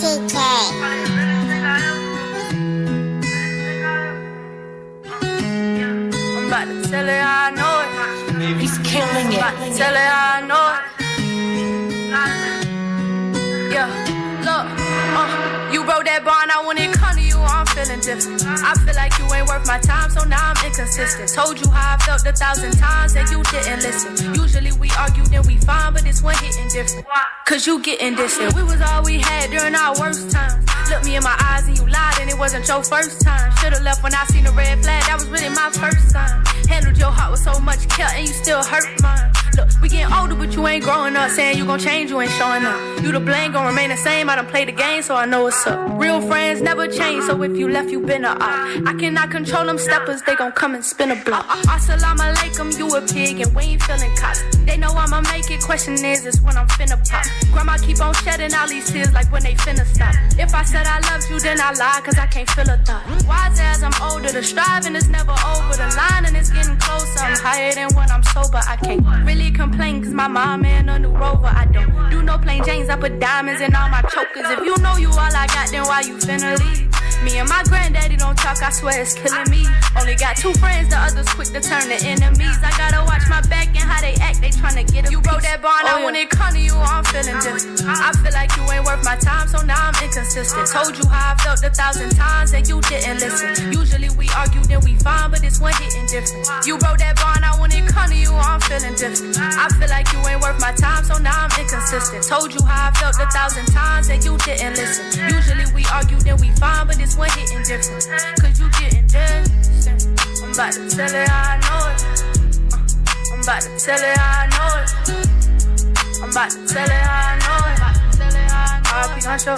TK. I'm about to tell her I know it. He's killing it. About to tell her I know it. Yeah, look, uh, you wrote that bar now when it come to you, I'm feeling different. I feel like you ain't worth my time, so now I'm. Told you how I felt a thousand times and you didn't listen. Usually we argue, then we fine, but this one hitting different. Cause you getting distant. We was all we had during our worst times. Look me in my eyes and you lied and it wasn't your first time. Should've left when I seen the red flag, that was really my first time. Handled your heart with so much care and you still hurt mine. Look, we getting older, but you ain't growing up. Saying you gon' change, you ain't showing up. You the blame gon' remain the same. I done played the game, so I know what's up. Real friends never change, so if you left, you been a op. I cannot control them steppers, they gon' come and spin a block. Assalamu alaikum, you a pig, and we ain't feeling cops. They know I'ma make it. Question is, is when I'm finna pop. Grandma keep on shedding all these tears like when they finna stop. If I said I loved you, then I lied, cause I can't feel a thought. Wise as I'm older, the striving is never over. The line and it's getting closer. I'm higher than when I'm sober. I can't really complain, cause my mom and a new rover. I don't do no plain James, I put diamonds in all my chokers. If you know you all I got, then why you finna leave? Me and my granddaddy don't talk, I swear it's killing me. Only got two friends, the others quick to turn to enemies. I gotta watch my back and how they act, they tryna get a You wrote that bar, now oh, when it come to you, I'm feeling different. I feel like you ain't worth my time, so now I'm inconsistent. Told you how I felt a thousand times and you didn't listen. Usually we argue, then we fine, but this one hitting different. You wrote that it come to you, I'm feeling different. I feel like you ain't worth my time, so now I'm inconsistent. Told you how I felt a thousand times and you didn't listen. Usually we argue, then we fine, but this one hitting different. Cause you getting distant. I'm about to tell her how I know it. Uh, I'm about to tell her how I know it. I'm about to tell her how I know it. R.I.P. Huncho.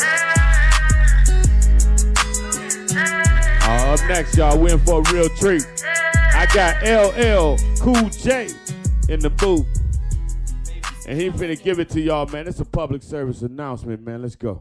Uh, up next, y'all, we in for a real treat. I got LL Cool J in the booth. And he finna give it to y'all, man. It's a public service announcement, man. Let's go.